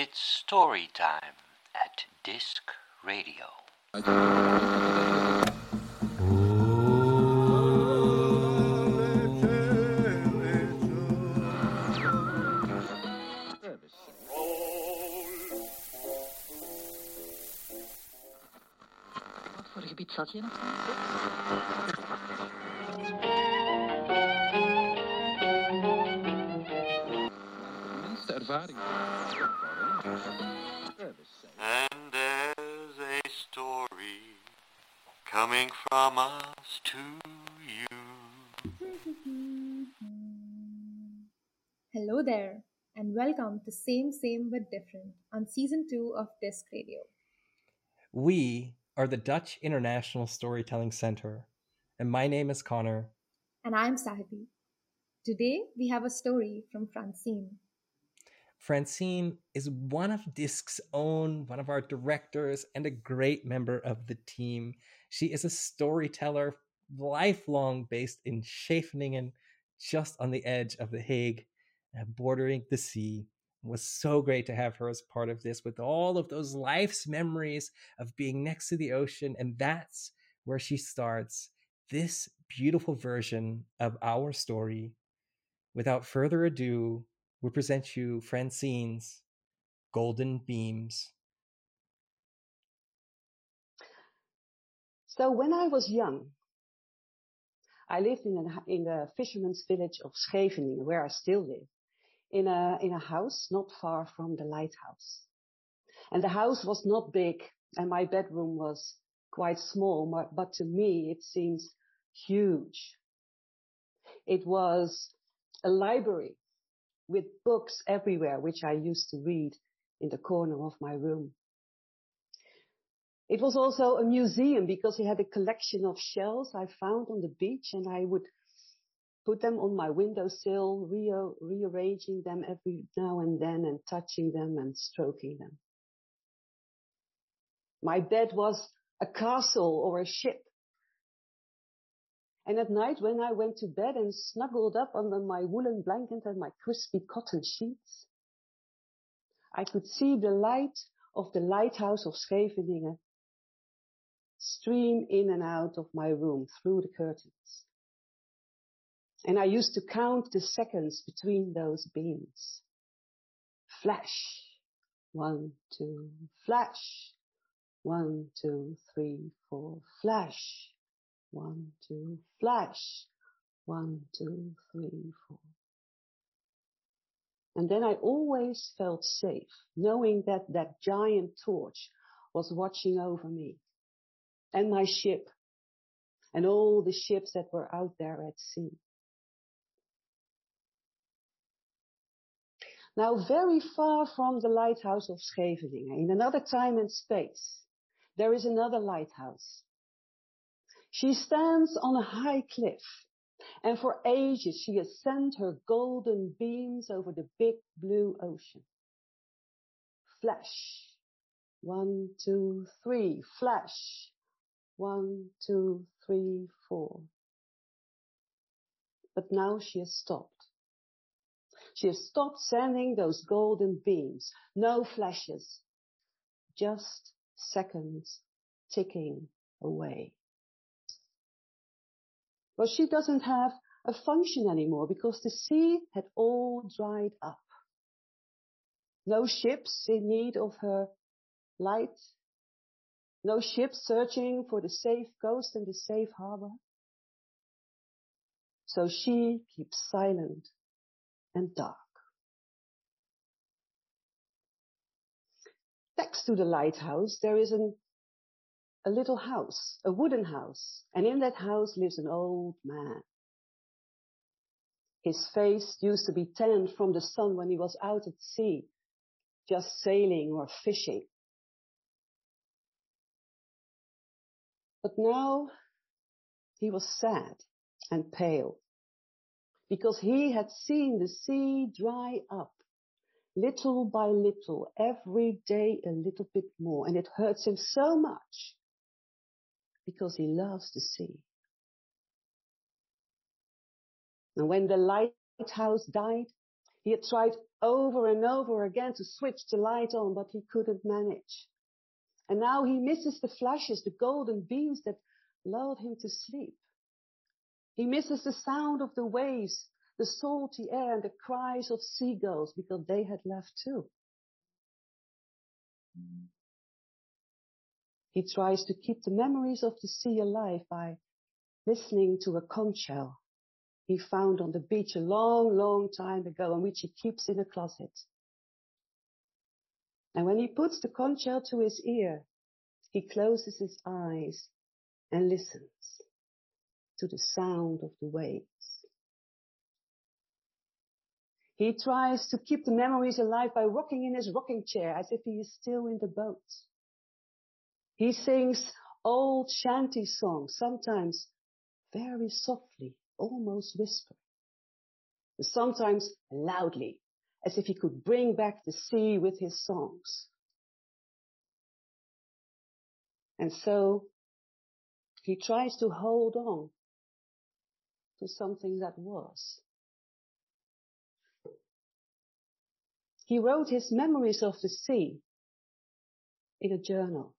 It's story time at Disc Radio. Voor gebied zat je nog? Meeste. And there's a story coming from us to you. Hello there, and welcome to Same Same but Different on season 2 of Disc Radio. We are the Dutch International Storytelling Center, and my name is Connor. And I'm Sahiti. Today we have a story from Francine. Francine is one of Disc's own, one of our directors, and a great member of the team. She is a storyteller, lifelong based in Scheveningen, just on the edge of The Hague, uh, bordering the sea. It was so great to have her as part of this with all of those life's memories of being next to the ocean. And that's where she starts this beautiful version of our story. Without further ado, we present you Francine's Golden Beams. So when I was young, I lived in, a, in the fisherman's village of Scheveningen, where I still live, in a, in a house not far from the lighthouse. And the house was not big and my bedroom was quite small, but, but to me it seems huge. It was a library with books everywhere, which I used to read in the corner of my room. It was also a museum because he had a collection of shells I found on the beach and I would put them on my windowsill, re- rearranging them every now and then and touching them and stroking them. My bed was a castle or a ship. And at night when I went to bed and snuggled up under my woolen blanket and my crispy cotton sheets, I could see the light of the lighthouse of Scheveningen stream in and out of my room through the curtains. And I used to count the seconds between those beams. Flash. One, two, flash. One, two, three, four, flash. One, two, flash. One, two, three, four. And then I always felt safe, knowing that that giant torch was watching over me and my ship and all the ships that were out there at sea. Now very far from the lighthouse of Scheveningen, in another time and space, there is another lighthouse. She stands on a high cliff and for ages she has sent her golden beams over the big blue ocean. Flash. One, two, three. Flash. One, two, three, four. But now she has stopped. She has stopped sending those golden beams. No flashes. Just seconds ticking away. Well, she doesn't have a function anymore because the sea had all dried up. No ships in need of her light. No ships searching for the safe coast and the safe harbor. So she keeps silent and dark. Next to the lighthouse, there is an, a little house, a wooden house, and in that house lives an old man. His face used to be tanned from the sun when he was out at sea, just sailing or fishing. But now he was sad and pale because he had seen the sea dry up little by little, every day a little bit more. And it hurts him so much because he loves the sea. And when the lighthouse died, he had tried over and over again to switch the light on, but he couldn't manage. And now he misses the flashes, the golden beams that lulled him to sleep. He misses the sound of the waves, the salty air and the cries of seagulls because they had left too. He tries to keep the memories of the sea alive by listening to a conch shell he found on the beach a long, long time ago and which he keeps in a closet. And when he puts the conch shell to his ear, he closes his eyes and listens to the sound of the waves. He tries to keep the memories alive by rocking in his rocking chair as if he is still in the boat. He sings old shanty songs, sometimes very softly, almost whisper. Sometimes loudly, as if he could bring back the sea with his songs. And so he tries to hold on to something that was. He wrote his memories of the sea in a journal.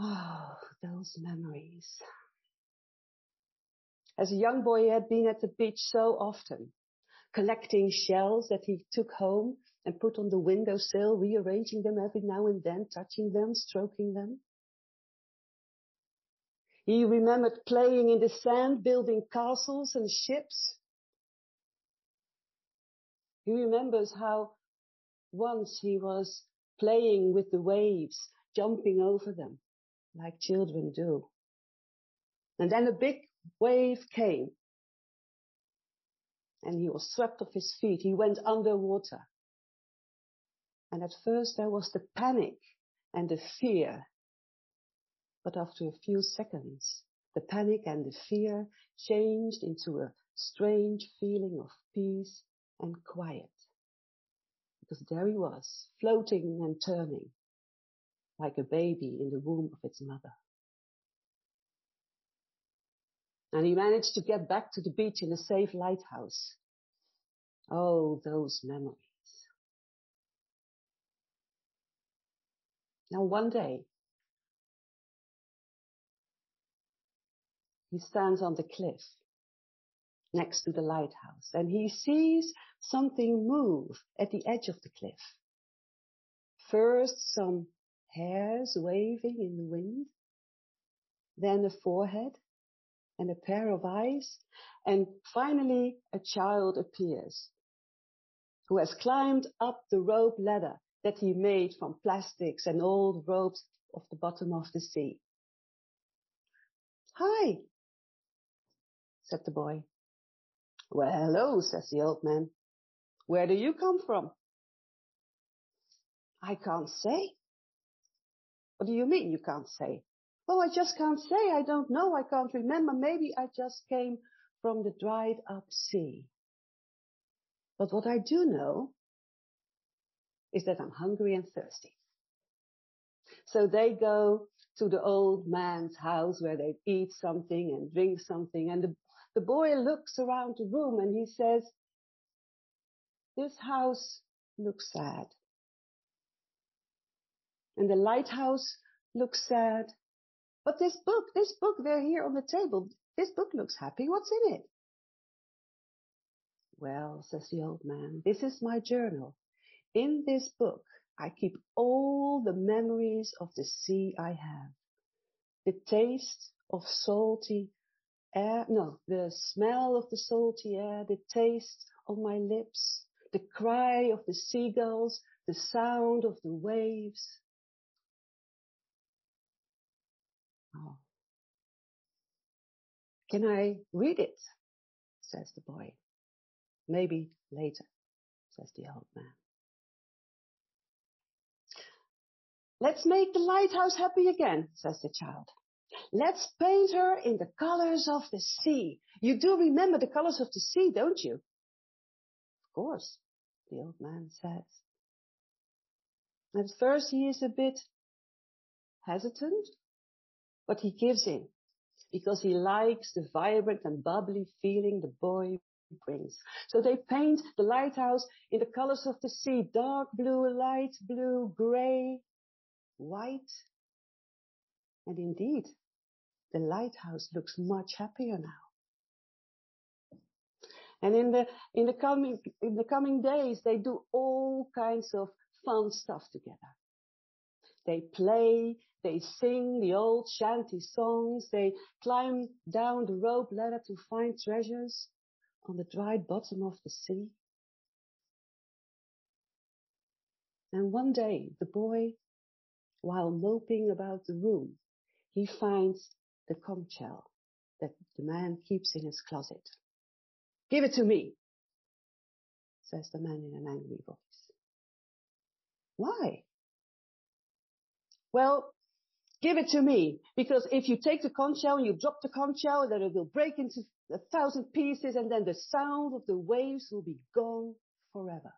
Oh, those memories. As a young boy, he had been at the beach so often, collecting shells that he took home and put on the windowsill, rearranging them every now and then, touching them, stroking them. He remembered playing in the sand, building castles and ships. He remembers how once he was playing with the waves, jumping over them, like children do. And then a big wave came. And he was swept off his feet. He went underwater. And at first there was the panic and the fear. But after a few seconds, the panic and the fear changed into a strange feeling of peace and quiet. Because there he was, floating and turning, like a baby in the womb of its mother. And he managed to get back to the beach in a safe lighthouse. Oh, those memories. Now one day, he stands on the cliff next to the lighthouse and he sees something move at the edge of the cliff. First some hairs waving in the wind, then a forehead and a pair of eyes, and finally a child appears who has climbed up the rope ladder that he made from plastics and old ropes of the bottom of the sea. Hi, said the boy. Well, hello, says the old man. Where do you come from? I can't say. What do you mean you can't say? Oh, I just can't say. I don't know. I can't remember. Maybe I just came from the dried up sea. But what I do know is that I'm hungry and thirsty. So they go to the old man's house where they eat something and drink something. And the, the boy looks around the room and he says, this house looks sad. And the lighthouse looks sad. But this book, this book, they're here on the table. This book looks happy. What's in it? Well, says the old man, this is my journal. In this book, I keep all the memories of the sea I have. The taste of salty air, no, the smell of the salty air, the taste of my lips, the cry of the seagulls, the sound of the waves. Oh. Can I read it? says the boy. Maybe later, says the old man. Let's make the lighthouse happy again, says the child. Let's paint her in the colors of the sea. You do remember the colors of the sea, don't you? Of course, the old man says. At first he is a bit hesitant, but he gives in because he likes the vibrant and bubbly feeling the boy brings. So they paint the lighthouse in the colors of the sea, dark blue, light blue, gray, white. And indeed, the lighthouse looks much happier now. And in the, in the coming, in the coming days, they do all kinds of fun stuff together. They play, they sing the old shanty songs, they climb down the rope ladder to find treasures on the dry bottom of the sea. And one day the boy, while moping about the room, he finds the conch shell that the man keeps in his closet. Give it to me, says the man in an angry voice. Why? Well, give it to me, because if you take the conch shell and you drop the conch shell, then it will break into a thousand pieces and then the sound of the waves will be gone forever.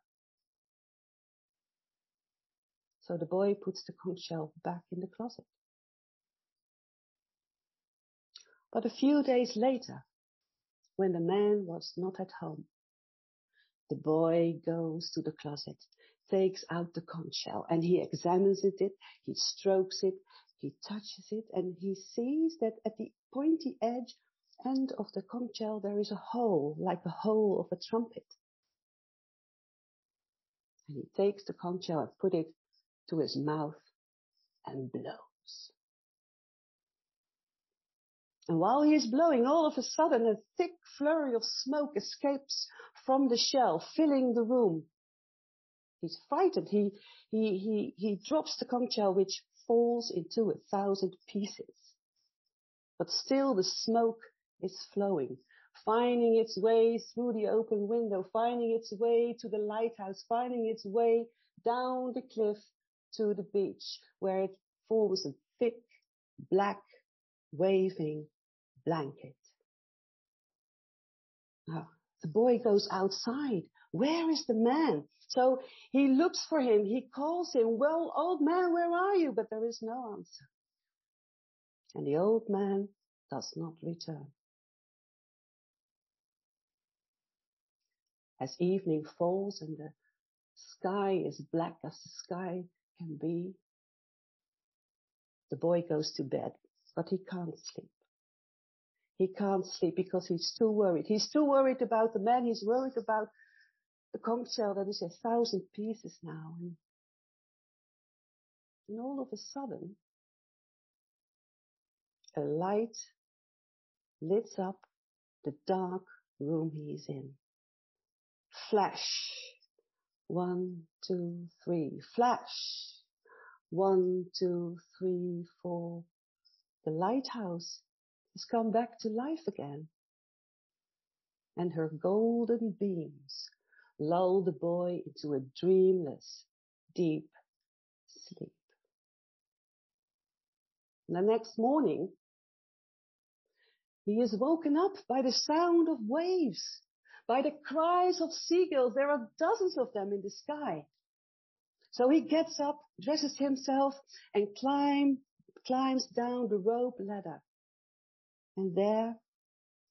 So the boy puts the conch shell back in the closet. But a few days later, when the man was not at home, the boy goes to the closet, takes out the conch shell and he examines it, he strokes it, he touches it and he sees that at the pointy edge end of the conch shell there is a hole, like the hole of a trumpet. And he takes the conch shell and put it to his mouth and blows. And while he is blowing, all of a sudden a thick flurry of smoke escapes from the shell, filling the room. He's frightened. He, he, he, he drops the conch shell, which falls into a thousand pieces. But still the smoke is flowing, finding its way through the open window, finding its way to the lighthouse, finding its way down the cliff to the beach, where it forms a thick, black, waving blanket. Now, the boy goes outside. Where is the man? So he looks for him. He calls him, well, old man, where are you? But there is no answer. And the old man does not return. As evening falls and the sky is black as the sky can be, the boy goes to bed, but he can't sleep. He can't sleep because he's too worried. He's too worried about the man. He's worried about the conch shell that is a thousand pieces now. And, and all of a sudden, a light lights up the dark room he is in. Flash. One, two, three. Flash. One, two, three, four. The lighthouse has come back to life again. And her golden beams lull the boy into a dreamless, deep sleep. And the next morning, he is woken up by the sound of waves, by the cries of seagulls. There are dozens of them in the sky. So he gets up, dresses himself, and climb, climbs down the rope ladder. And there,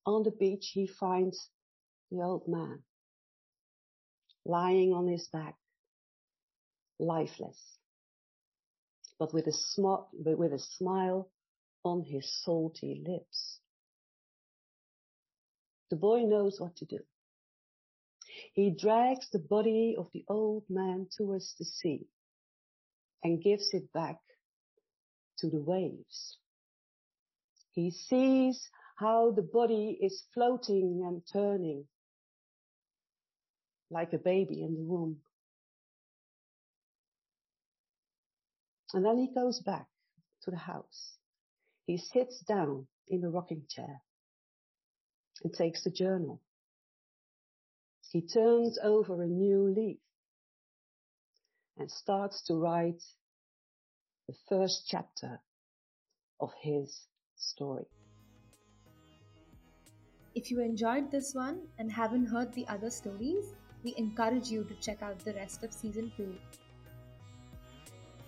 on the beach, he finds the old man lying on his back, lifeless, but with a, but with a smile on his salty lips. The boy knows what to do. He drags the body of the old man towards the sea and gives it back to the waves. He sees how the body is floating and turning like a baby in the womb. And then he goes back to the house. He sits down in the rocking chair and takes the journal. He turns over a new leaf and starts to write the first chapter of his story. If you enjoyed this one and haven't heard the other stories, we encourage you to check out the rest of season 2.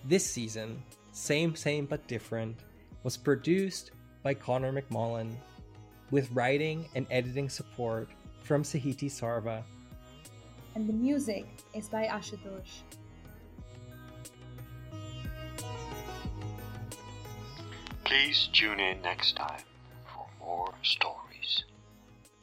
This season, Same Same But Different, was produced by Connor McMullen, with writing and editing support from Sahiti Sarva. And the music is by Ashutosh. Please tune in next time for more stories.